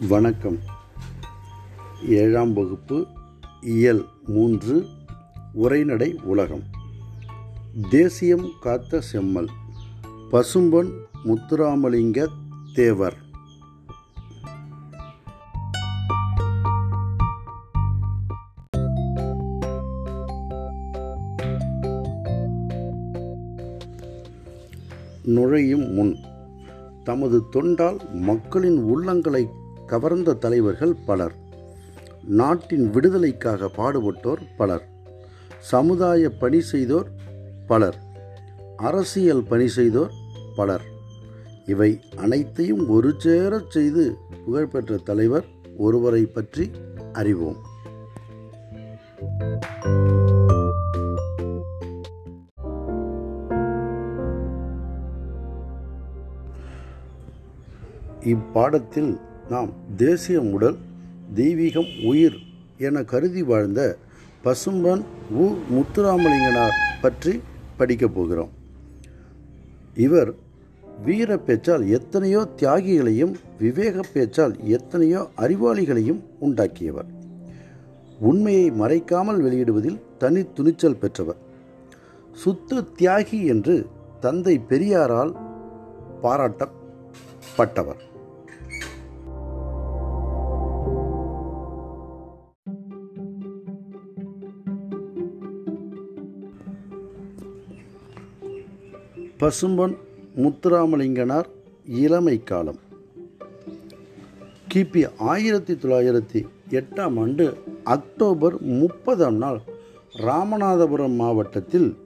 வணக்கம். ஏழாம் வகுப்பு இயல் மூன்று உரைநடை உலகம். தேசியம் காத்த செம்மல். பசும்பொன் முத்துராமலிங்க தேவர். நுழையும் முன் தமது தொண்டால் மக்களின் உள்ளங்களை கவர்ந்த தலைவர்கள் பலர். நாட்டின் விடுதலைக்காக பாடுபட்டோர் பலர். சமுதாய பணி செய்தோர் பலர். அரசியல் பணி செய்தோர் பலர். இவை அனைத்தையும் ஒரு சேரச் செய்து புகழ்பெற்ற தலைவர் ஒருவரை பற்றி அறிவோம். இப்பாடத்தில் நாம் தேசியம் உடல் தெய்வீகம் உயிர் என கருதி வாழ்ந்த பசும்பன் உ. முத்துராமலிங்கனார் பற்றி படிக்கப் போகிறோம். இவர் வீர பேச்சால் எத்தனையோ தியாகிகளையும் விவேக பேச்சால் எத்தனையோ அறிவாளிகளையும் உண்டாக்கியவர். உண்மையை மறைக்காமல் வெளியிடுவதில் தனி துணிச்சல் பெற்றவர். சுத்த தியாகி என்று தந்தை பெரியாரால் பாராட்டப்பட்டவர். பசும்பொன் முத்துராமலிங்கனார் இளமை காலம். கிபி ஆயிரத்தி தொள்ளாயிரத்தி எட்டாம் ஆண்டு அக்டோபர் முப்பதாம் நாள் ராமநாதபுரம் மாவட்டத்தில்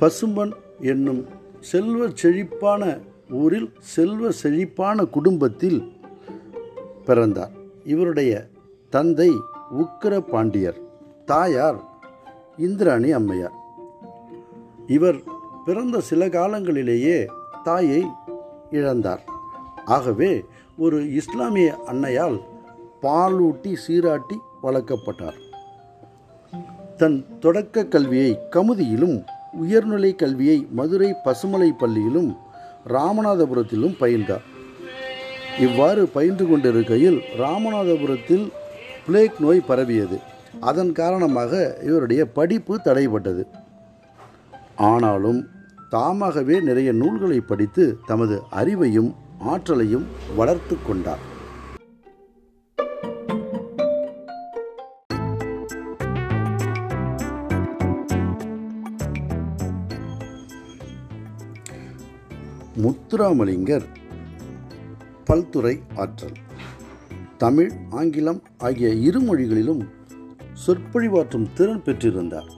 பசும்பன் என்னும் செல்வ செழிப்பான ஊரில் செல்வ செழிப்பான குடும்பத்தில் பிறந்தார். இவருடைய தந்தை உக்கிர பாண்டியர் தாயார் இந்திராணி அம்மையார். இவர் பிறந்த சில காலங்களிலேயே தாயை இழந்தார். ஆகவே ஒரு இஸ்லாமிய அன்னையால் பாலூட்டி சீராட்டி வளர்க்கப்பட்டார். தன் தொடக்க கல்வியை கமுதியிலும் உயர்நிலை கல்வியை மதுரை பசுமலை பள்ளியிலும் ராமநாதபுரத்திலும் பயின்றார். இவ்வாறு பயின்று கொண்டிருக்கையில் ராமநாதபுரத்தில் பிளேக் நோய் பரவியது. அதன் காரணமாக இவருடைய படிப்பு தடைப்பட்டது ஆனாலும் தாமாகவே நிறைய நூல்களை படித்து தமது அறிவையும் ஆற்றலையும் வளர்த்து கொண்டார். முத்துராமலிங்கர் பல்துறை ஆற்றல். தமிழ் ஆங்கிலம் ஆகிய இரு மொழிகளிலும் சொற்பொழிவாற்றும் திறன் பெற்றிருந்தார்.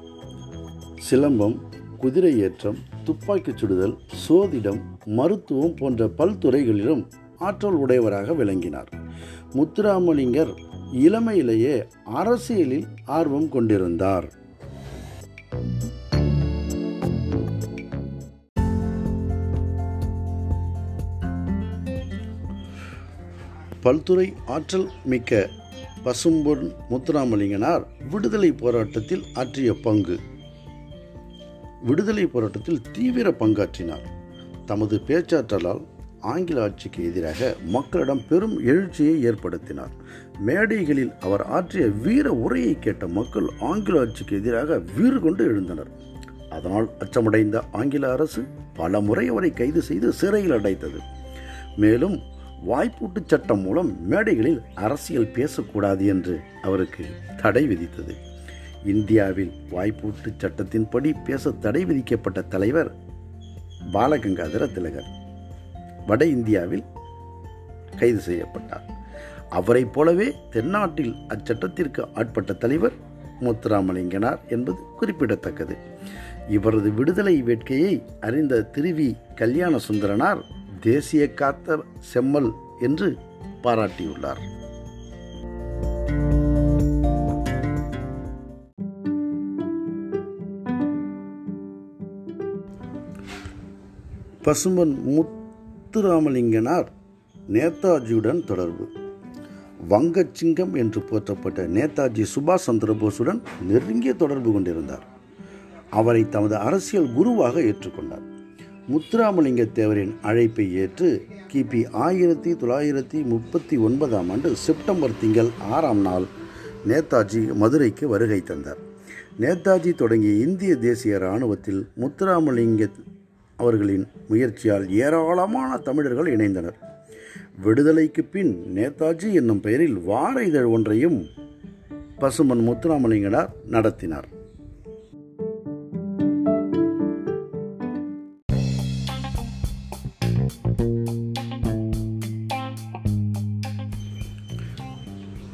சிலம்பம் குதிரை ஏற்றம் துப்பாக்கிச் சுடுதல் சோதிடம் மருத்துவம் போன்ற பல்துறைகளிலும் ஆற்றல் உடையவராக விளங்கினார். முத்துராமலிங்கர் இளமையிலேயே அரசியலில் ஆர்வம் கொண்டிருந்தார். பல்துறை ஆற்றல் மிக்க பசும்பொன் முத்துராமலிங்கனார் விடுதலை போராட்டத்தில் ஆற்றிய பங்கு. விடுதலை போராட்டத்தில் தீவிர பங்காற்றினார். தமது பேச்சாற்றலால் ஆங்கில ஆட்சிக்கு எதிராக மக்களிடம் பெரும் எழுச்சியை ஏற்படுத்தினார். மேடைகளில் அவர் ஆற்றிய வீர உரையை கேட்ட மக்கள் ஆங்கில ஆட்சிக்கு எதிராக வீறு கொண்டு எழுந்தனர். அதனால் அச்சமடைந்த ஆங்கில அரசு பல முறை அவரை கைது செய்து சிறையில் அடைத்தது. மேலும் வாய்ப்பூட்டு சட்டம் மூலம் மேடைகளில் அரசியல் பேசக்கூடாது என்று அவருக்கு தடை விதித்தது. இந்தியாவில் வாய்ப்பூட்டு சட்டத்தின்படி பேச தடை விதிக்கப்பட்ட தலைவர் பாலகங்காதர திலகர். வட இந்தியாவில் கைது செய்யப்பட்டார். அவரைப் போலவே தென்னாட்டில் அச்சட்டத்திற்கு ஆட்பட்ட தலைவர் முத்துராமலிங்கனார் என்பது குறிப்பிடத்தக்கது. இவரது விடுதலை வேட்கையை அறிந்த திருவி கல்யாண சுந்தரனார் தேசிய காத்த செம்மல் என்று பாராட்டியுள்ளார். பசும்பன் முத்துராமலிங்கனார் நேதாஜியுடன் தொடர்பு. வங்கச்சிங்கம் என்று போற்றப்பட்ட நேதாஜி சுபாஷ் சந்திரபோஸுடன் நெருங்கிய தொடர்பு கொண்டிருந்தார். அவரை தமது அரசியல் குருவாக ஏற்றுக்கொண்டார். முத்துராமலிங்க தேவரின் அழைப்பை ஏற்று கிபி ஆயிரத்தி தொள்ளாயிரத்தி முப்பத்தி ஒன்பதாம் ஆண்டு செப்டம்பர் திங்கள் ஆறாம் நாள் நேதாஜி மதுரைக்கு வருகை தந்தார். நேதாஜி தொடங்கிய இந்திய தேசிய இராணுவத்தில் முத்துராமலிங்க அவர்களின் முயற்சியால் ஏராளமான தமிழர்கள் இணைந்தனர். விடுதலைக்கு பின் நேதாஜி என்னும் பெயரில் வார இதழ் ஒன்றையும் பசுமன் முத்துராமலிங்கனார் நடத்தினார்.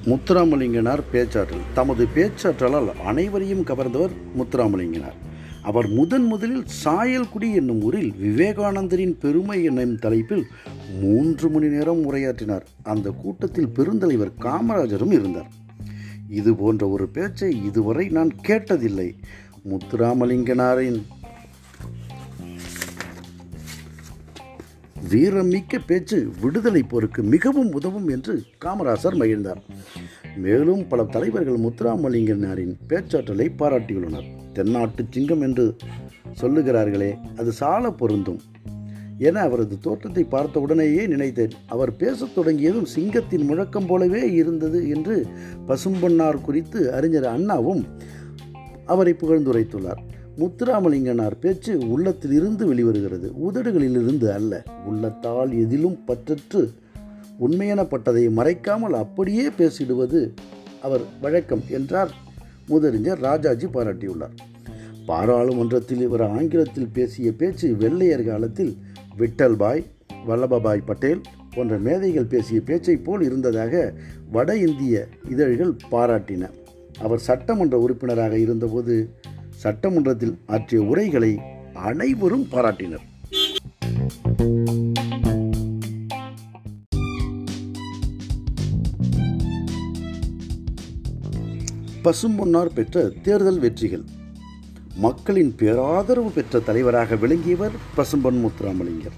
முத்துராமலிங்கனார் பேச்சாற்றல் தமது பேச்சாற்றலால் அனைவரையும் கவர்ந்தவர் முத்துராமலிங்கனார். அவர் முதன் முதலில் சாயல்குடி என்னும் ஊரில் விவேகானந்தரின் பெருமை என்னும் தலைப்பில் மூன்று மணி நேரம் உரையாற்றினார். அந்த கூட்டத்தில் பெருந்தலைவர் காமராஜரும் இருந்தார். இது போன்ற ஒரு பேச்சை இதுவரை நான் கேட்டதில்லை. முத்துராமலிங்கனாரின் வீரமிக்க பேச்சு விடுதலை போருக்கு மிகவும் உதவும் என்று காமராசர் மகிழ்ந்தார். மேலும் பல தலைவர்கள் முத்துராமலிங்கனாரின் பேச்சாற்றலை பாராட்டியுள்ளனர். தென்னாட்டு சிங்கம் என்று சொல்லுகிறார்களே அது சால பொருந்தும் என அவரது தோற்றத்தை பார்த்த உடனேயே நினைத்தேன். அவர் பேசத் தொடங்கியதும் சிங்கத்தின் முழக்கம் போலவே இருந்தது என்று பசும்பொன்னார் குறித்து அறிஞர் அண்ணாவும் அவரை புகழ்ந்துரைத்துள்ளார். முத்துராமலிங்கனார் பேச்சு உள்ளத்திலிருந்து வெளிவருகிறது. உதடுகளிலிருந்து அல்ல. உள்ளத்தால் எதிலும் பற்றற்று உண்மையெனப்பட்டதை மறைக்காமல் அப்படியே பேசிடுவது அவர் வழக்கம் என்றார் முதறிஞர் ராஜாஜி பாராட்டியுள்ளார். பாராளுமன்றத்தில் இவர் ஆங்கிலத்தில் பேசிய பேச்சு வெள்ளையர் காலத்தில் விட்டல்பாய் வல்லபாய் பட்டேல் போன்ற மேதைகள் பேசிய பேச்சை போல் இருந்ததாக வட இந்திய இதழ்கள் பாராட்டின. அவர் சட்டமன்ற உறுப்பினராக இருந்தபோது சட்டமன்றத்தில் ஆற்றிய உரைகளை அனைவரும் பாராட்டினர். பசும்பொன்னார் பெற்ற தேர்தல் வெற்றிகள். மக்களின் பேராதரவு பெற்ற தலைவராக விளங்கியவர் பசும்பொன் முத்துராமலிங்கர்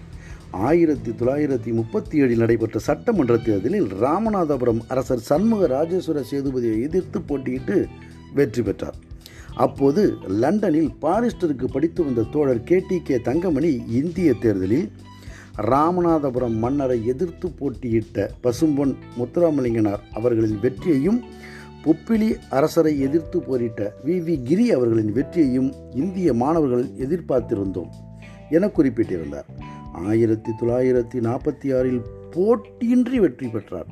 ஆயிரத்தி தொள்ளாயிரத்தி முப்பத்தி ஏழில் நடைபெற்ற சட்டமன்ற தேர்தலில் ராமநாதபுரம் அரசர் சண்முக ராஜேஸ்வர சேதுபதியை எதிர்த்து போட்டியிட்டு வெற்றி பெற்றார். அப்போது லண்டனில் பாரிஸ்டருக்கு படித்து வந்த தோழர் கே டி கே தங்கமணி இந்திய தேர்தலில் ராமநாதபுரம் மன்னரை எதிர்த்து போட்டியிட்ட பசும்பொன் முத்துராமலிங்கனார் அவர்களின் வெற்றியையும் புப்பிலி அரசரை எதிர்த்து போரிட்ட வி. வி. கிரி அவர்களின் வெற்றியையும் இந்திய மாணவர்கள் எதிர்பார்த்திருந்தோம் என குறிப்பிட்டிருந்தார். ஆயிரத்தி தொள்ளாயிரத்தி நாற்பத்தி ஆறில் போட்டியின்றி வெற்றி பெற்றார்.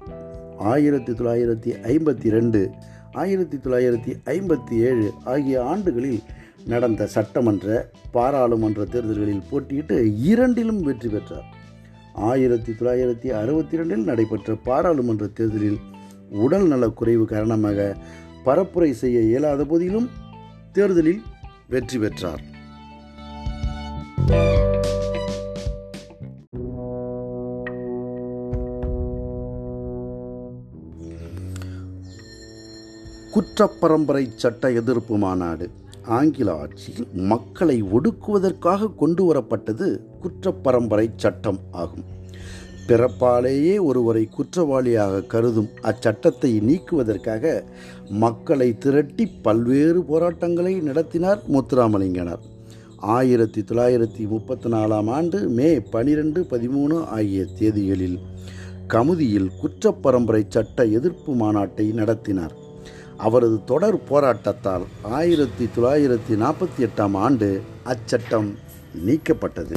ஆயிரத்தி தொள்ளாயிரத்தி ஐம்பத்தி ரெண்டு ஆயிரத்தி தொள்ளாயிரத்தி ஐம்பத்தி ஏழு ஆகிய ஆண்டுகளில் நடந்த சட்டமன்ற பாராளுமன்ற தேர்தல்களில் போட்டியிட்டு இரண்டிலும் வெற்றி பெற்றார். ஆயிரத்தி தொள்ளாயிரத்தி அறுபத்தி ரெண்டில் நடைபெற்ற பாராளுமன்ற தேர்தலில் உடல் நலக்குறைவு காரணமாக பரப்புரை செய்ய இயலாத போதிலும் தேர்தலில் வெற்றி பெற்றார். குற்றப்பரம்பரை சட்ட எதிர்ப்பு மாநாடு. ஆங்கில ஆட்சியில் மக்களை ஒடுக்குவதற்காக கொண்டு வரப்பட்டது குற்றப்பரம்பரை சட்டம் ஆகும். பிறப்பாலேயே ஒருவரை குற்றவாளியாக கருதும் அச்சட்டத்தை நீக்குவதற்காக மக்களை திரட்டி பல்வேறு போராட்டங்களை நடத்தினார் முத்துராமலிங்கனார். ஆயிரத்தி தொள்ளாயிரத்தி முப்பத்தி நாலாம் ஆண்டு மே பனிரெண்டு பதிமூணு ஆகிய தேதிகளில் கமுதியில் குற்றப்பரம்பரை சட்ட எதிர்ப்பு மாநாட்டை நடத்தினார். அவரது தொடர் போராட்டத்தால் ஆயிரத்தி தொள்ளாயிரத்தி நாற்பத்தி எட்டாம் ஆண்டு அச்சட்டம் நீக்கப்பட்டது.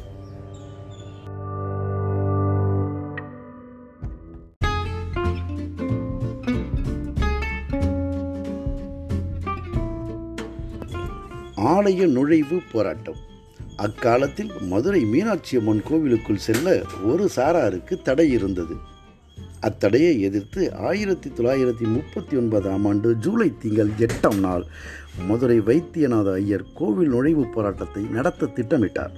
ஆலய நுழைவு போராட்டம். அக்காலத்தில் மதுரை மீனாட்சி அம்மன் கோவிலுக்குள் செல்ல ஒரு சாராருக்கு தடை இருந்தது. அத்தடையை எதிர்த்து ஆயிரத்தி தொள்ளாயிரத்தி முப்பத்தி ஒன்பதாம் ஆண்டு ஜூலை திங்கள் எட்டாம் நாள் மதுரை வைத்தியநாத ஐயர் கோவில் நுழைவு போராட்டத்தை நடத்த திட்டமிட்டார்.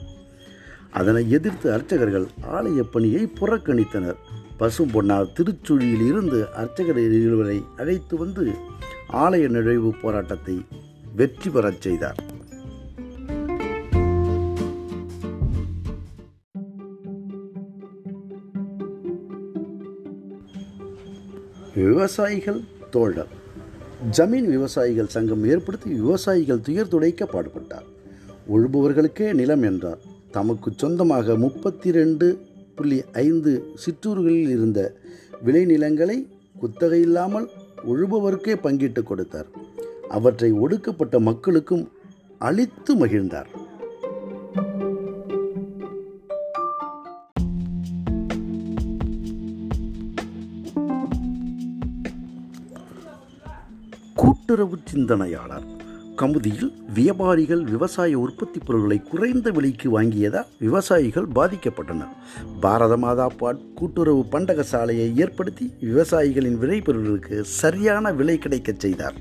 அதனை எதிர்த்து அர்ச்சகர்கள் ஆலய பணியை புறக்கணித்தனர். பசும்பொன்னார் திருச்சுழியில் இருந்து அர்ச்சகர் இருவரை அழைத்து வந்து ஆலய நுழைவு போராட்டத்தை வெற்றி பெறச் செய்தார். விவசாயிகள் தோழர். ஜமீன் விவசாயிகள் சங்கம் ஏற்படுத்தி விவசாயிகள் துயர் துடைக்க பாடுபட்டார். உழுபவர்களுக்கே நிலம் என்றார். தமக்கு சொந்தமாக முப்பத்தி ரெண்டு புள்ளி ஐந்து சிற்றூர்களில் இருந்த விளைநிலங்களை குத்தகையில்லாமல் உழுபவருக்கே பங்கிட்டு கொடுத்தார். அவற்றை ஒடுக்கப்பட்ட மக்களுக்கும் அளித்து மகிழ்ந்தார். கூட்டுறவு சிந்தனையாளர். கமுதியில் வியாபாரிகள் விவசாய உற்பத்தி பொருட்களை குறைந்த விலைக்கு வாங்கியதால் விவசாயிகள் பாதிக்கப்பட்டனர். பாரத மாதா பாட் கூட்டுறவு பண்டக சாலையை ஏற்படுத்தி விவசாயிகளின் விளைபொருட்களுக்கு சரியான விலை கிடைக்கச் செய்தார்.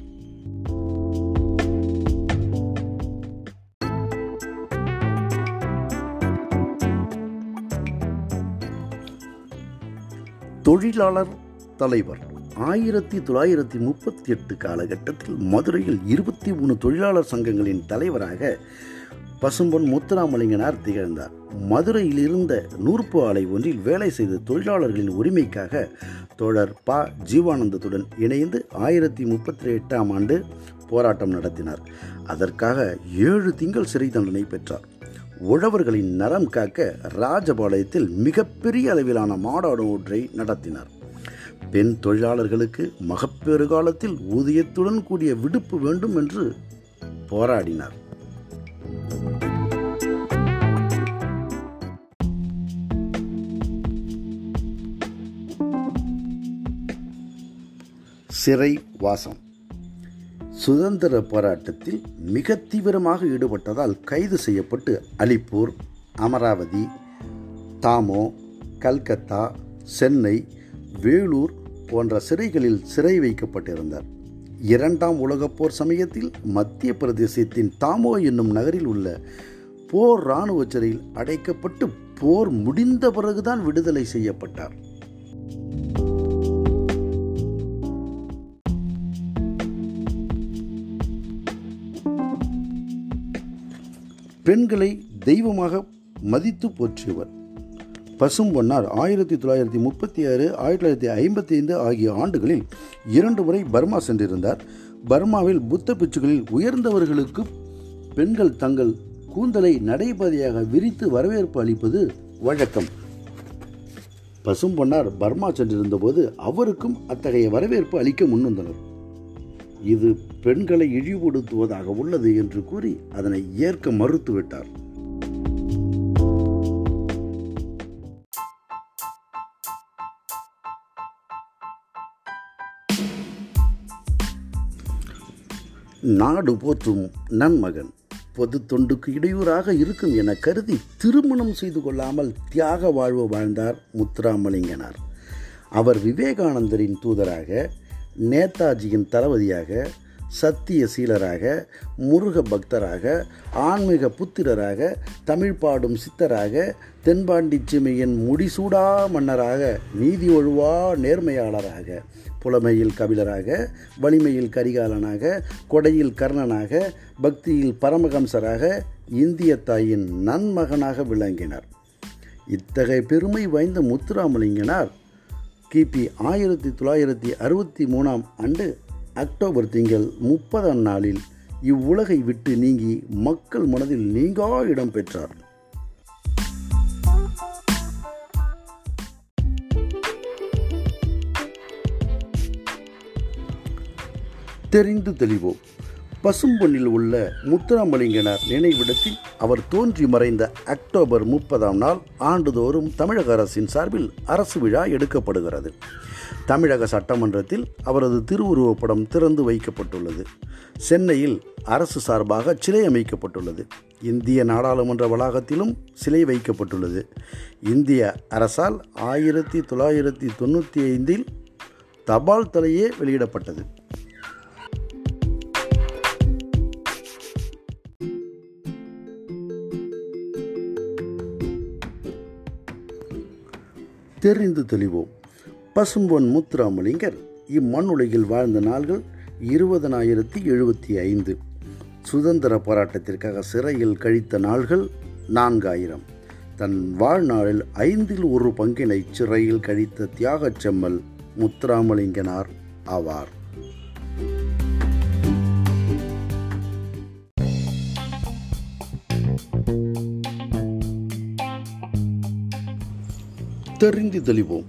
தொழிலாளர் தலைவர் ஆயிரத்தி தொள்ளாயிரத்தி முப்பத்தி எட்டு காலகட்டத்தில் மதுரையில் இருபத்தி மூணு தொழிலாளர் சங்கங்களின் தலைவராக பசும்பொன் முத்துராமலிங்கனார் திகழ்ந்தார். மதுரையில் இருந்த நூற்பு ஆலை ஒன்றில் வேலை செய்த தொழிலாளர்களின் உரிமைக்காக தோழர் ப. ஜீவானந்தத்துடன் இணைந்து ஆயிரத்தி முப்பத்தி எட்டாம் ஆண்டு போராட்டம் நடத்தினார். அதற்காக ஏழு திங்கள் சிறை தண்டனை பெற்றார். உழவர்களின் நரம் காக்க ராஜபாளையத்தில் மிகப்பெரிய அளவிலான மாடாடு ஒன்றை நடத்தினார். பெண் தொழிலாளர்களுக்கு மகப்பேறு காலத்தில் ஊதியத்துடன் கூடிய விடுப்பு வேண்டும் என்று போராடினார். சிறை வாசம். சுதந்திர போராட்டத்தில் மிக தீவிரமாக ஈடுபட்டதால் கைது செய்யப்பட்டு அலிப்பூர் அமராவதி தாமோ கல்கத்தா சென்னை வேலூர் போன்ற சிறைகளில் சிறை வைக்கப்பட்டிருந்தார். இரண்டாம் உலகப் போர் சமயத்தில் மத்திய பிரதேசத்தின் தாமோ என்னும் நகரில் உள்ள போர் இராணுவ சிறையில் அடைக்கப்பட்டு போர் முடிந்த பிறகுதான் விடுதலை செய்யப்பட்டார். பெண்களை தெய்வமாக மதித்து போற்றியவர் பசும்பொன்னார் ஆயிரத்தி தொள்ளாயிரத்தி முப்பத்தி ஆறு ஆயிரத்தி தொள்ளாயிரத்தி ஐம்பத்தி ஐந்து ஆகிய ஆண்டுகளில் இரண்டு முறை பர்மா சென்றிருந்தார். பர்மாவில் புத்த பிச்சுகளில் உயர்ந்தவர்களுக்கு பெண்கள் தங்கள் கூந்தலை நடைபாதையாக விரித்து வரவேற்பு அளிப்பது வழக்கம். பசும் பொன்னார் பர்மா சென்றிருந்தபோது அவருக்கும் அத்தகைய வரவேற்பு அளிக்க முன்வந்தனர். இது பெண்களை இழிவுபடுத்துவதாக உள்ளது என்று கூறி அதனை ஏற்க மறுத்துவிட்டார். நாடு போற்றும் நன்மகன் பொது தொண்டுக்கு இடையூறாக இருக்கும் என கருதி திருமணம் செய்து கொள்ளாமல் தியாக வாழ்வு வாழ்ந்தார் முத்துராமலிங்கனார். அவர் விவேகானந்தரின் தூதராக நேதாஜியின் தளபதியாக சத்திய சீலராக முருக பக்தராக ஆன்மீக புத்திரராக தமிழ் பாடும் சித்தராக தென்பாண்டிச்சிமையின் முடிசூடா மன்னராக நீதி ஒழுவா நேர்மையாளராக புலமையில் கபிலராக வலிமையில் கரிகாலனாக கொடையில் கர்ணனாக பக்தியில் பரமஹம்சராக இந்திய தாயின் நன்மகனாக விளங்கினார். இத்தகைய பெருமை வாய்ந்த முத்துராமலிங்கனார் கிபி ஆயிரத்தி தொள்ளாயிரத்தி அறுபத்தி மூணாம் ஆண்டு அக்டோபர் திங்கள் முப்பதாம் நாளில் இவ்வுலகை விட்டு நீங்கி மக்கள் மனதில் நீங்கா இடம் பெற்றார். தெரிந்து தெளிவோம். பசும்பொன்னில் உள்ள முத்துராமலிங்கனார் நினைவிடத்தில் அவர் தோன்றி மறைந்த அக்டோபர் முப்பதாம் நாள் ஆண்டுதோறும் தமிழக அரசின் சார்பில் அரசு விழா எடுக்கப்படுகிறது. தமிழக சட்டமன்றத்தில் அவரது திருவுருவப்படம் திறந்து வைக்கப்பட்டுள்ளது. சென்னையில் அரசு சார்பாக சிலை அமைக்கப்பட்டுள்ளது. இந்திய நாடாளுமன்ற வளாகத்திலும் சிலை வைக்கப்பட்டுள்ளது. இந்திய அரசால் ஆயிரத்தி தொள்ளாயிரத்தி தொண்ணூற்றி ஐந்தில் தபால் தலையே வெளியிடப்பட்டது. தெரிந்து தெளிவோம். பசும்பொன் முத்துராமலிங்கர் இம்மண்ணுலகில் வாழ்ந்த நாள்கள் இருபதனாயிரத்தி எழுபத்தி ஐந்து. சுதந்திர போராட்டத்திற்காக சிறையில் கழித்த நாள்கள் நான்காயிரம். தன் வாழ்நாளில் ஐந்தில் ஒரு பங்கினை சிறையில் கழித்த தியாகச் செம்மல் முத்துராமலிங்கனார் ஆவார். தெரிந்து தெளிவோம்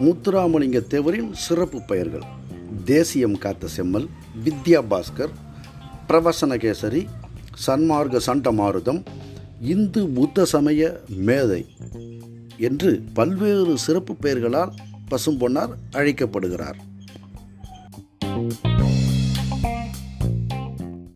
முத்துராமலிங்க தேவரின் சிறப்பு பெயர்கள் தேசியம் காத்த செம்மல் வித்யா பாஸ்கர் பிரவசனகேசரி சன்மார்க்க சண்டமாருதம் இந்து புத்த சமய மேதை என்று பல்வேறு சிறப்பு பெயர்களால் பசும்பொன்னார் அழைக்கப்படுகிறார்.